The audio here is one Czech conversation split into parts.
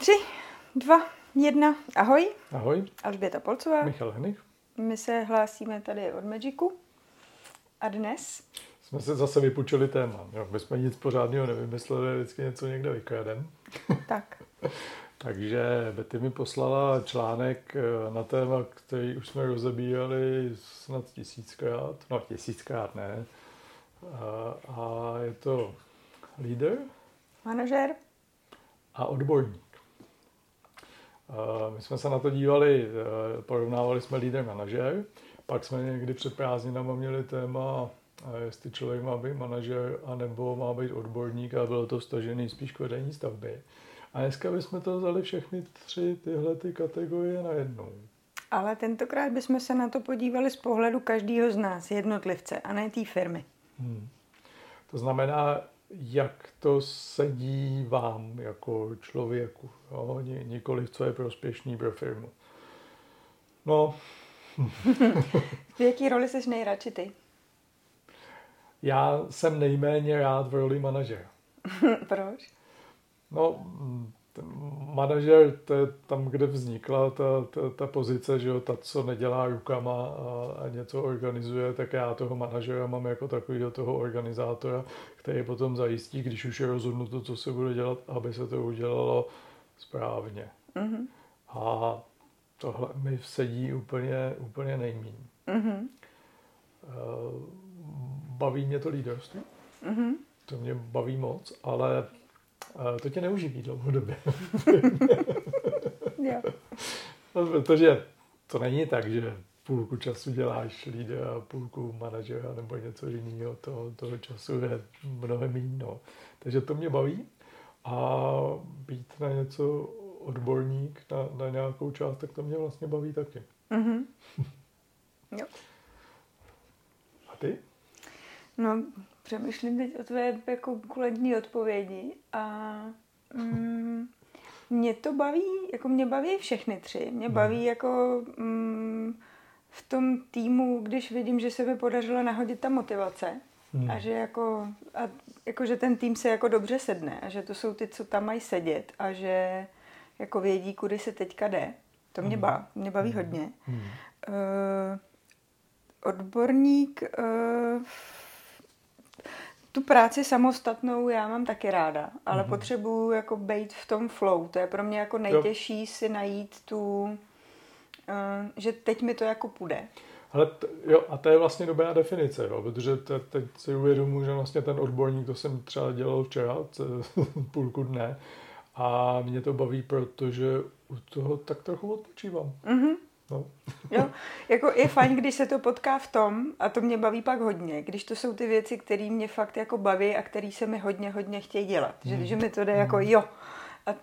Tři, dva, jedna. Ahoj, Ahoj, Alžběta Polcová. Michal Henich. My se hlásíme tady od Magicu. A dnes? Jsme se zase vypučili téma. Jo, my jsme nic pořádného nevymysleli, vždycky něco někde vykradem. Tak. Takže Betty mi poslala článek eh, na téma, který už jsme rozebírali snad tisíckrát. No, tisíckrát ne. A, a je to líder Manažer? a odborník. A my jsme se na to dívali, eh, porovnávali jsme líder manažer, pak jsme někdy před prázdninama měli téma, eh, jestli člověk má být manažer, anebo má být odborník a bylo to stažený spíš k vedení stavby. A dneska bychom to vzali všechny tři tyhle ty kategorie najednou. Ale tentokrát bychom se na to podívali z pohledu každého z nás, jednotlivce, a ne té firmy. Hmm. To znamená, jak to sedí vám jako člověku, jo? Ni- nikoliv co je prospěšný pro firmu. No, V jaký roli jsi nejradši ty? já jsem nejméně rád v roli manažera. Proč? No, mm, manažer, to je tam, kde vznikla ta, ta, ta pozice, že jo, ta, co nedělá rukama a, a něco organizuje, tak já toho manažera mám jako takového toho organizátora, který potom zajistí, když už je rozhodnuto, co se bude dělat, aby se to udělalo správně. Mhm. A tohle mi sedí úplně, úplně nejmíň. Mhm. Eh, Baví mě to líderství, Mhm. to mě baví moc, ale to tě neuživí dlouhodobě. Jo. No, protože to není tak, že půlku času děláš lídra a půlku manažera nebo něco jiného, to, toho času je mnohem méně. No. Takže to mě baví a být na něco odborník, na, na nějakou část, tak to mě vlastně baví taky. Mhm. Jo. A ty? No, přemýšlím teď o tvé jako kulentní odpovědi a mm, mě to baví, jako mě baví všechny tři. Mě Hmm. baví jako mm, v tom týmu, když vidím, že se mi podařilo nahodit ta motivace Hmm. a že jako, a jako, že ten tým se jako dobře sedne a že to jsou ty, co tam mají sedět a že jako vědí, kudy se teďka jde. To mě, Hmm. baví, mě baví hodně. Hmm. Uh, odborník, uh, tu práci samostatnou já mám taky ráda, ale Mhm. potřebuju jako být v tom flow. To je pro mě jako nejtěžší si najít tu, uh, že teď mi to jako půjde. Ale t- jo, a to je vlastně dobrá definice, jo, protože te, teď si uvědomuji, že vlastně ten odborník, to jsem třeba dělal včera, půlku dne, a mě to baví, protože u toho tak trochu odpočívám. Mhm. No. Jo, jako je fajn, když se to potká v tom, a to mě baví pak hodně, když to jsou ty věci, které mě fakt jako baví a které se mi hodně, hodně chtějí dělat. Že, Hmm. že mi to jde jako jo. A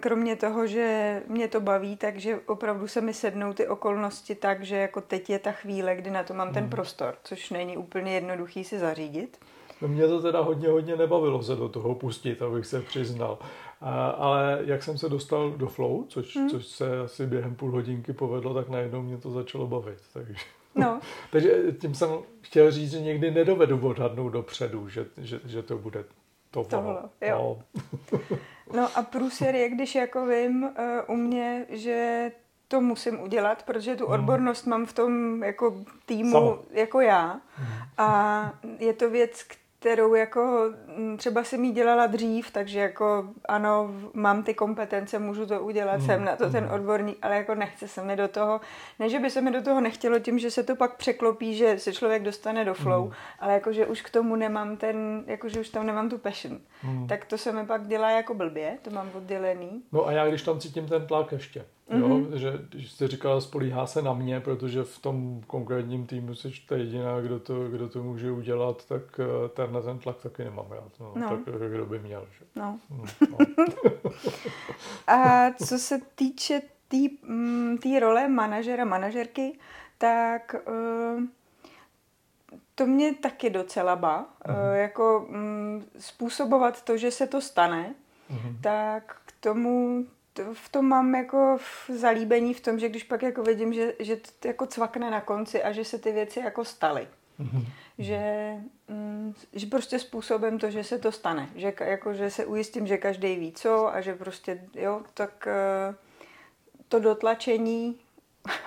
kromě toho, že mě to baví, takže opravdu se mi sednou ty okolnosti tak, že jako teď je ta chvíle, kdy na to mám ten Hmm. prostor, což není úplně jednoduchý si zařídit. No mě to teda hodně, hodně nebavilo se do toho pustit, abych se přiznal. A, ale jak jsem se dostal do flow, což, Hmm. což se asi během půl hodinky povedlo, tak najednou mě to začalo bavit. Takže, No, takže tím jsem chtěl říct, že někdy nedovedu odhadnout dopředu, že, že, že to bude to Tohle, ono. jo. No. No a průser je, když jako vím uh, u mě, že to musím udělat, protože tu Hmm. odbornost mám v tom jako týmu Sama. jako já. A je to věc, kterou jako mm, třeba jsem jí dělala dřív, takže jako ano, mám ty kompetence, můžu to udělat, Hmm. jsem na to ten Hmm. odborník, ale jako nechce se mi do toho, ne, že by se mi do toho nechtělo tím, že se to pak překlopí, že se člověk dostane do flow, Hmm. ale jako, že už k tomu nemám ten, jako, že už tam nemám tu passion. Hmm. Tak to se mi pak dělá jako blbě, to mám oddělený. No a já když tam cítím ten tlak ještě, jo, Mhm. že když jste říkala, spolíhá se na mě, protože v tom konkrétním týmu jsi ta jediná, kdo to, kdo to může udělat, tak eh, tenhle ten tlak taky nemám rád. No, No. Tak eh, kdo by měl, že? No. Hm, no. A co se týče té tý, mm, tý role manažera, manažerky, tak uh, to mě taky docela ba. Mhm. Uh, jako um, způsobovat to, že se to stane, Mhm. tak k tomu to, v tom mám jako v zalíbení v tom, že když pak jako vidím, že, že to jako cvakne na konci a že se ty věci jako staly. Mm-hmm. Že, mm, že prostě způsobem to, že se to stane. Že, jako, že se ujistím, že každý ví co a že prostě, jo, tak uh, to dotlačení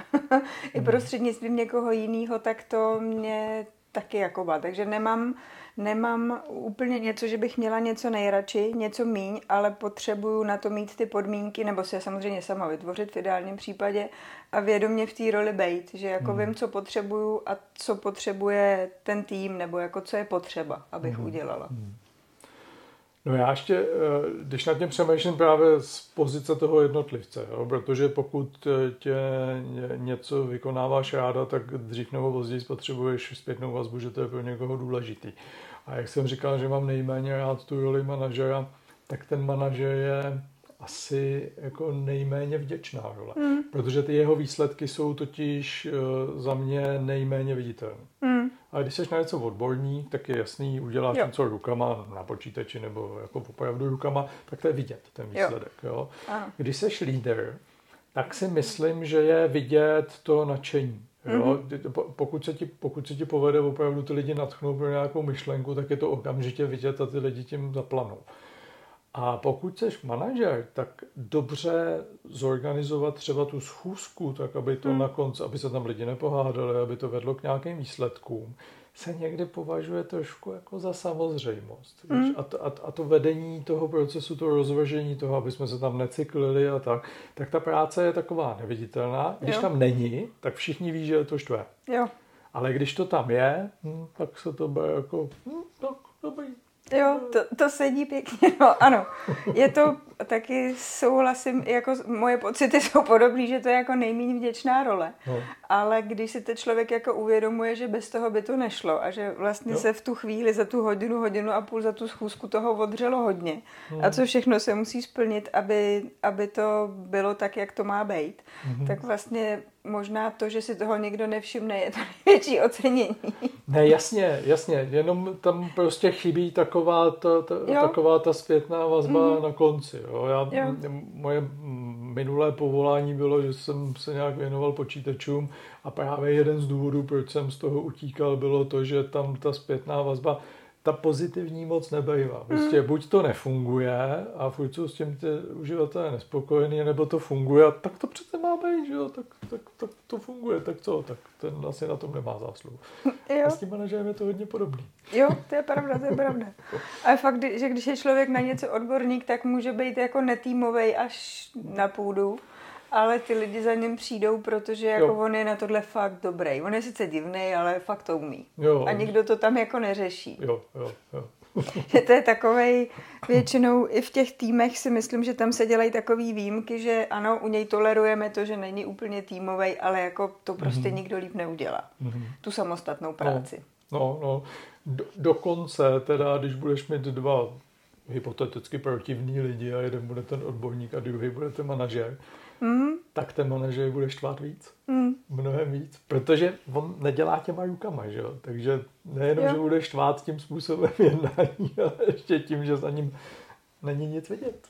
i mhm. prostřednictvím někoho jiného, tak to mě taky jako má. Takže nemám, nemám úplně něco, že bych měla něco nejradši, něco míň, ale potřebuju na to mít ty podmínky, nebo si je samozřejmě sama vytvořit v ideálním případě a vědomě v té roli být, že jako mm. vím, co potřebuju a co potřebuje ten tým, nebo jako co je potřeba, abych mm. udělala. Mm. No já ještě, eh, když nad tím přemýšlím právě z pozice toho jednotlivce, jo, protože pokud eh, tě něco vykonáváš ráda, tak dřív nebo později potřebuješ zpětnou vazbu, že to je pro někoho důležitý. A jak jsem říkal, že mám nejméně rád tu roli manažera, tak ten manažer je asi jako nejméně vděčná role. Mm. Protože ty jeho výsledky jsou totiž uh, za mě nejméně viditelné. Mm. A když jsi na něco odborní, tak je jasný, uděláš jo. něco rukama na počítači nebo jako opravdu rukama, tak to je vidět, ten výsledek. Jo. Jo? Když jsi líder, tak si myslím, že je vidět to nadšení. Jo? Mm-hmm. Pokud, se ti, pokud se ti povede opravdu ty lidi natchnout pro nějakou myšlenku, tak je to okamžitě vidět a ty lidi tím zaplanou. A pokud jsi manažer, tak dobře zorganizovat třeba tu schůzku, tak aby to hmm. na konci, aby se tam lidi nepohádali, aby to vedlo k nějakým výsledkům, se někdy považuje trošku jako za samozřejmost. Hmm. A, to, a, a to vedení toho procesu, to rozvržení toho, aby jsme se tam necyklili a tak, tak ta práce je taková neviditelná. Když jo. tam není, tak všichni ví, že je to štve. Jo. Ale když to tam je, hm, tak se to bude jako, hm, tak dobrý, Jo, to, to sedí pěkně, no ano. Je to taky souhlasím, jako moje pocity jsou podobné, že to je jako nejméně vděčná role. No. Ale když si ten člověk jako uvědomuje, že bez toho by to nešlo a že vlastně jo. se v tu chvíli za tu hodinu, hodinu a půl za tu schůzku toho odřelo hodně no. a co všechno se musí splnit, aby, aby to bylo tak, jak to má být, mm-hmm. tak vlastně možná to, že si toho někdo nevšimne, je to největší ocenění. Ne, jasně, jasně, jenom tam prostě chybí taková ta, ta, taková ta zpětná vazba mm-hmm. na konci. Jo. Já, jo. Moje minulé povolání bylo, že jsem se nějak věnoval počítačům a právě jeden z důvodů, proč jsem z toho utíkal, bylo to, že tam ta zpětná vazba ta pozitivní moc nebejvá. Prostě mm. buď to nefunguje a furt jsou s tím ty uživatelé nespokojení, nebo to funguje a tak to přece má být, že jo, tak, tak, tak to funguje, tak co, tak ten asi na tom nemá zásluhu. Jo. A s tím manažerem je to hodně podobný. Jo, to je pravda, to je pravda. A fakt, že když je člověk na něco odborník, tak může být jako netýmovej až na půdu ale ty lidi za ním přijdou, protože jako jo. on je na tohle fakt dobrý. On je sice divný, ale fakt to umí. Jo. A nikdo to tam jako neřeší. Jo, jo, jo. že to je takovej, většinou i v těch týmech si myslím, že tam se dělají takové výjimky, že ano, u něj tolerujeme to, že není úplně týmový, ale jako to prostě mm-hmm. nikdo líp neudělá. Mm-hmm. Tu samostatnou práci. No, no, no. Do, dokonce teda, když budeš mít dva hypoteticky protivní lidi a jeden bude ten odborník a druhý bude ten manažer, mm. tak ten manažer bude štvát víc. Mm. Mnohem víc. Protože on nedělá těma rukama, že jo? Takže nejenom, jo. že bude štvát tím způsobem jednání, ale ještě tím, že za ním není nic vidět.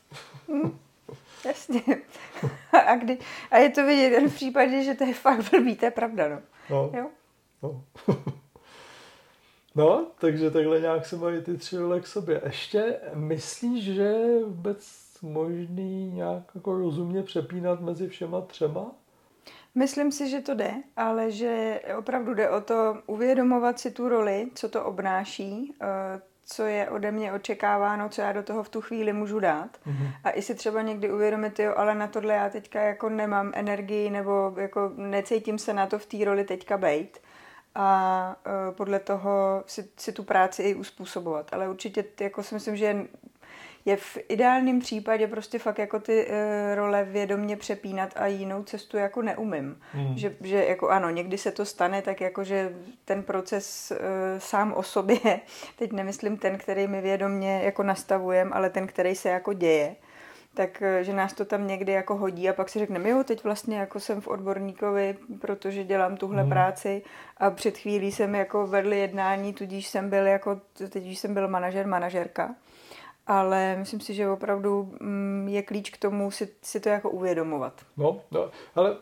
Mm. Jasně. A, kdy, a je to vidět jen v případě, že to je fakt blbý, to je pravda, no. No. Jo? No. no, takže takhle nějak se mají ty tři role k sobě. Ještě myslíš, že vůbec možný nějak jako rozumně přepínat mezi všema třema? Myslím si, že to jde, ale že opravdu jde o to uvědomovat si tu roli, co to obnáší, eh, co je ode mě očekáváno, co já do toho v tu chvíli můžu dát. Mm-hmm. A i si třeba někdy uvědomit, jo, ale na tohle já teďka jako nemám energii nebo jako necítím se na to v té roli teďka bejt. A uh, podle toho si, si tu práci i uspůsobovat. Ale určitě jako si myslím, že je v ideálním případě prostě fakt jako ty uh, role vědomně přepínat a jinou cestu jako neumím. Hmm. Že, že jako ano, někdy se to stane, tak jako že ten proces uh, sám o sobě, teď nemyslím ten, který my vědomně jako nastavujeme, ale ten, který se jako děje, tak eh, že nás to tam někdy jako hodí a pak si řekneme, jo, teď vlastně jako jsem v odborníkovi, protože dělám tuhle hmm. práci a před chvílí jsem jako vedl jednání, tudíž jsem byl jako, teď jsem byl manažer, manažerka ale myslím si, že opravdu mm, je klíč k tomu si, si to jako uvědomovat. No, no, ale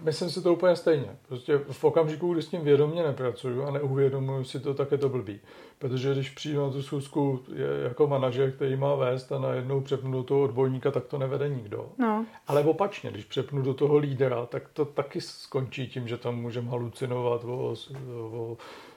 myslím si to úplně stejně. Prostě v okamžiku, kdy s tím vědomě nepracuju a neuvědomuju si to, tak je to blbý. Protože když přijdu na tu schůzku jako manažer, který má vést a najednou přepnu do toho odborníka, tak to nevede nikdo. No. Ale opačně, když přepnu do toho lídera, tak to taky skončí tím, že tam můžeme halucinovat o, o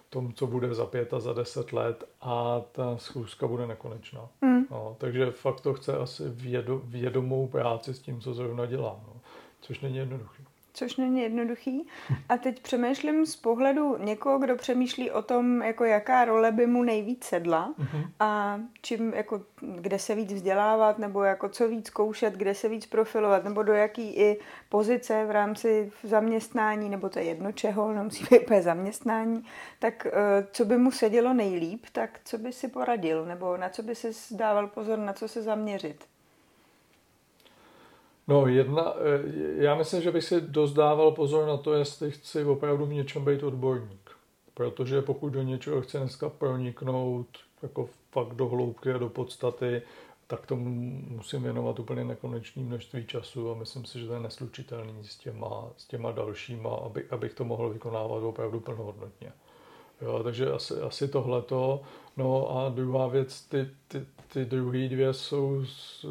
tom, co bude za pět a za deset let a ta schůzka bude nekonečná. Mm. No, takže fakt to chce asi vědo, vědomou práci s tím, co zrovna dělám, no, což není jednoduché což není jednoduchý. A teď přemýšlím z pohledu někoho, kdo přemýšlí o tom, jako jaká role by mu nejvíc sedla Mhm. a čím, jako, kde se víc vzdělávat, nebo jako co víc zkoušet, kde se víc profilovat, nebo do jaký i pozice v rámci zaměstnání, nebo to je jedno čeho, nemusí být úplně zaměstnání, tak eh, co by mu sedělo nejlíp, tak co by si poradil, nebo na co by si dával pozor, na co se zaměřit? No, jedna, eh, já myslím, že bych si dost dával pozor na to, jestli chci opravdu v něčem být odborník. Protože pokud do něčeho chci dneska proniknout jako fakt do hloubky a do podstaty, tak tomu musím věnovat úplně nekonečné množství času a myslím si, že to je neslučitelný s těma, s těma dalšíma, aby, abych to mohl vykonávat opravdu plnohodnotně. Jo, takže asi, asi tohleto. No a druhá věc, ty, ty, ty druhé dvě jsou, s,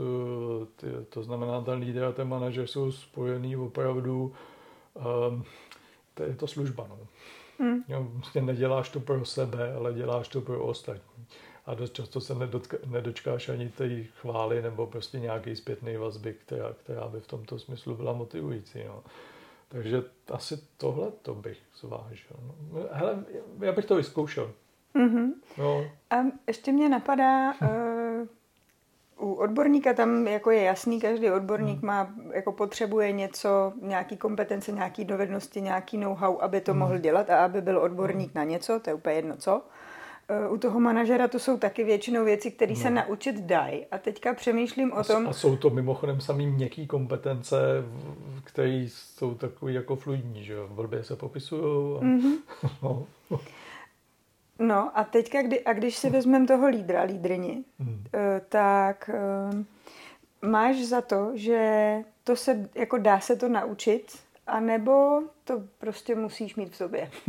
ty, to znamená ten lídr a ten manažer jsou spojený opravdu, um, to je to služba. No. Mm. Jo, vlastně neděláš to pro sebe, ale děláš to pro ostatní. A dost často se nedotka, nedočkáš ani té chvály nebo prostě nějaký zpětný vazby, která, která by v tomto smyslu byla motivující. No. Takže asi tohle to bych zvážil. No. Hele, já bych to vyzkoušel. Mm-hmm. No. A ještě mě napadá, uh, u odborníka tam jako je jasný, každý odborník hmm. má, jako potřebuje něco, nějaký kompetence, nějaký dovednosti, nějaký know-how, aby to hmm. mohl dělat a aby byl odborník hmm. na něco, to je úplně jedno co. u toho manažera to jsou taky většinou věci, které no. se naučit dají. A teďka přemýšlím o tom... A jsou to mimochodem samý měkký kompetence, které jsou takový jako fluidní, že jo? Blbě se popisují. A... Mm-hmm. no. No a teďka, kdy, a když si vezmeme toho lídra, lídrini, Hmm. eh, tak eh, máš za to, že to se, jako dá se to naučit, anebo to prostě musíš mít v sobě?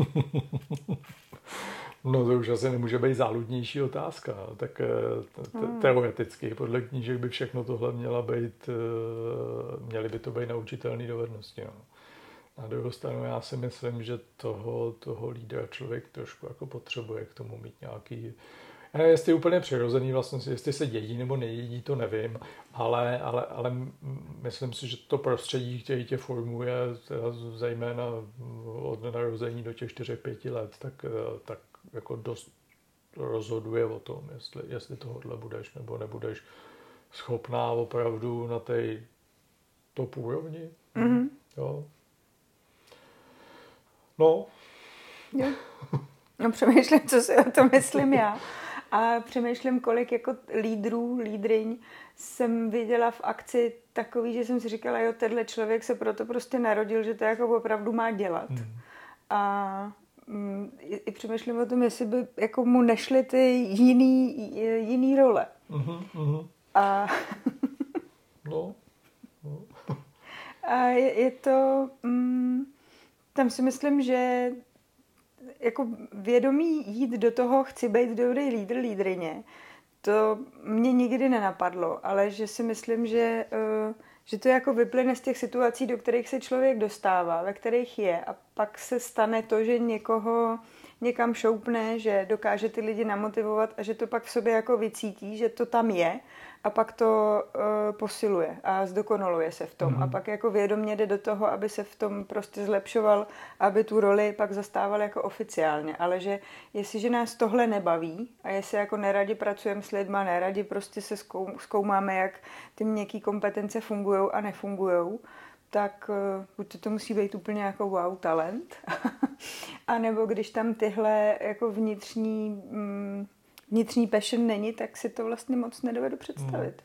No to už asi nemůže být záludnější otázka. Tak eh, Hmm. teoreticky podle knížek by všechno tohle měla být, eh, měly by to být naučitelné dovednosti. No. Na druhou stranu já si myslím, že toho, toho lídra člověk trošku jako potřebuje k tomu mít nějaký já nevím, jestli je úplně přirozený vlastně, jestli se dědí nebo nejedí, to nevím, ale, ale, ale myslím si, že to prostředí, které tě formuje, teda zejména od narození do těch 4-5 let, tak, tak jako dost rozhoduje o tom, jestli, jestli tohohle budeš nebo nebudeš schopná opravdu na té top úrovni. Mm-hmm. Jo. No. Jo. No přemýšlím, co si o tom myslím já. A přemýšlím, kolik jako lídrů, lídryň jsem viděla v akci takový, že jsem si říkala, jo, tenhle člověk se proto prostě narodil, že to jako opravdu má dělat. Hmm. A mm, i, i přemýšlím o tom, jestli by jako mu nešly ty jiný, jiný role. Mhm, mhm. A, No. no. a je, je to, mm, tam si myslím, že jako vědomí jít do toho, chci být dobrý lídr, lídrině, to mě nikdy nenapadlo, ale že si myslím, že, eh, že to jako vyplyne z těch situací, do kterých se člověk dostává, ve kterých je. A pak se stane to, že někoho někam šoupne, že dokáže ty lidi namotivovat a že to pak v sobě jako vycítí, že to tam je a pak to uh, posiluje a zdokonaluje se v tom. Mhm. A pak jako vědomě jde do toho, aby se v tom prostě zlepšoval, aby tu roli pak zastával jako oficiálně. Ale že jestliže nás tohle nebaví a jestli jako neradi pracujeme s lidma, neradi prostě se zkou, zkoumáme, jak ty měkké kompetence fungují a nefungují, tak uh, buď to, to musí být úplně jako wow talent, a nebo když tam tyhle jako vnitřní, mm, vnitřní passion není, tak si to vlastně moc nedovedu představit.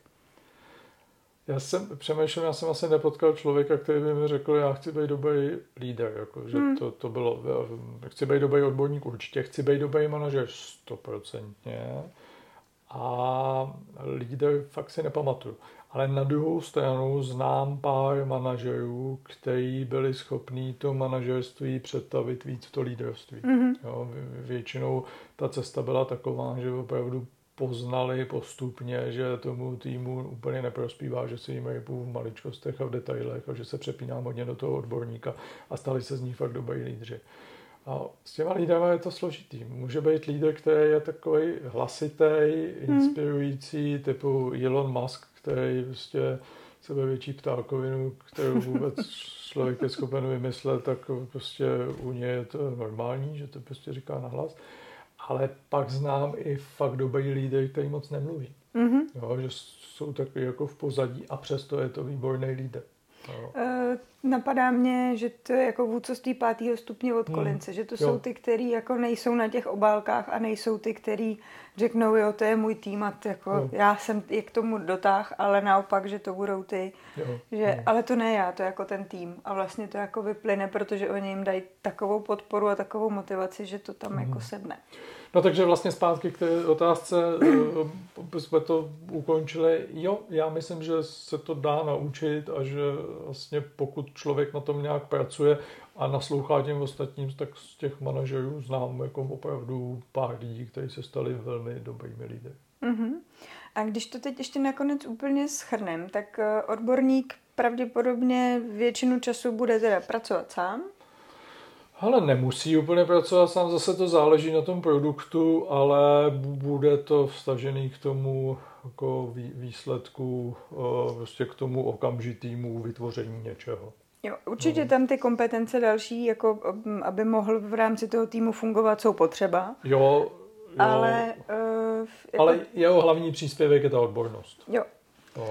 Já jsem přemýšlel, já jsem asi nepotkal člověka, který by mi řekl, já chci být dobrý líder, jako, že Hmm. to, to bylo, já chci být dobrý odborník určitě, chci být dobrý manažer stoprocentně, a lídr fakt si nepamatuju. Ale na druhou stranu znám pár manažerů, kteří byli schopní to manažerství přetavit víc v to lídrovství. Mm-hmm. Jo, většinou ta cesta byla taková, že opravdu poznali postupně, že tomu týmu úplně neprospívá, že si jim rybu v maličkostech a v detailech a že se přepíná hodně do toho odborníka a stali se z nich fakt dobrý lídři. A s těma lídrama je to složitý. Může být lídr, který je takový hlasitý, hmm. inspirující, hmm. typu Elon Musk, který prostě sebe větší ptákovinu, kterou vůbec člověk je schopen vymyslet, tak prostě u něj je to normální, že to prostě říká nahlas. Ale pak znám i fakt dobrý lídry, který moc nemluví. Mm-hmm. Jo, že jsou takový jako v pozadí a přesto je to výborný lídr. Uh, napadá mě, že to je jako vůdcovství pátého stupně od hmm. Kolince, že to jo. jsou ty, který jako nejsou na těch obálkách a nejsou ty, který řeknou, jo, to je můj tým a to jako jo. já jsem je k tomu dotáh, ale naopak, že to budou ty, jo. že, jo. ale to ne já, to je jako ten tým a vlastně to jako vyplyne, protože oni jim dají takovou podporu a takovou motivaci, že to tam hmm. jako sedne. No takže vlastně zpátky k té otázce eh, jsme to ukončili. Jo, já myslím, že se to dá naučit a že vlastně pokud člověk na tom nějak pracuje a naslouchá těm ostatním, tak z těch manažerů znám jako opravdu pár lidí, kteří se stali velmi dobrými lidmi. Uh-huh. A když to teď ještě nakonec úplně schrnem, tak eh, odborník pravděpodobně většinu času bude teda pracovat sám, ale nemusí úplně pracovat sám, zase to záleží na tom produktu, ale bude to vstažený k tomu jako výsledku, eh, prostě k tomu okamžitému vytvoření něčeho. Jo, určitě no. tam ty kompetence další, jako mm, aby mohl v rámci toho týmu fungovat, jsou potřeba. Jo, jo. Ale, uh, jako... ale jeho hlavní příspěvek je ta odbornost. Jo. No. Uh,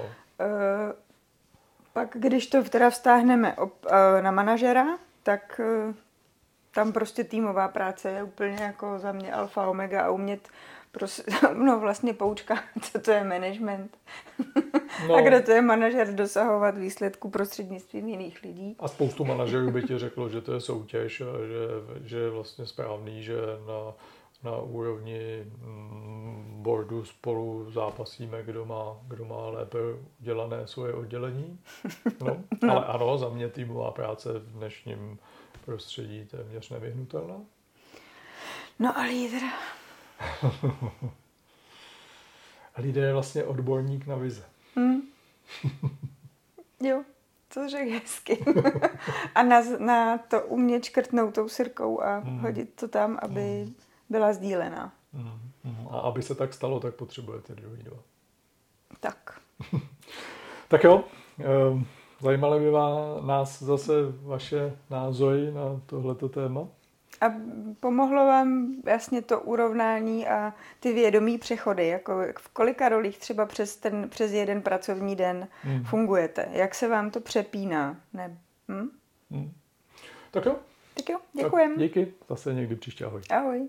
pak, když to teda vztáhneme op, uh, na manažera, tak uh, tam prostě týmová práce je úplně jako za mě alfa omega a umět prostě, no vlastně poučka, co to je management no. a kde to je manažer dosahovat výsledku prostřednictvím jiných lidí. A spoustu manažerů by ti řeklo, že to je soutěž a že, že je vlastně správný, že na, na úrovni mm, boardu spolu zápasíme, kdo má, kdo má lépe dělané svoje oddělení. No, no. Ale ano, za mě týmová práce v dnešním prostředí téměř nevyhnutelná? No a lídr? lídr je vlastně odborník na vize. Hmm. jo, to řekl hezky. a na, na to umět škrtnout tou sirkou a hmm. hodit to tam, aby hmm. byla sdílená. Hmm. hmm. A aby se tak stalo, tak potřebujete druhý dva. Tak. tak jo. Um, Zajímaly by nás zase vaše názory na tohleto téma? A pomohlo vám jasně to urovnání a ty vědomí přechody, jako v kolika rolích třeba přes, ten, přes jeden pracovní den hmm. fungujete? Jak se vám to přepíná? Ne? Hm? Hmm. Tak jo. Tak jo, děkujem. díky, zase někdy příště, ahoj. Ahoj.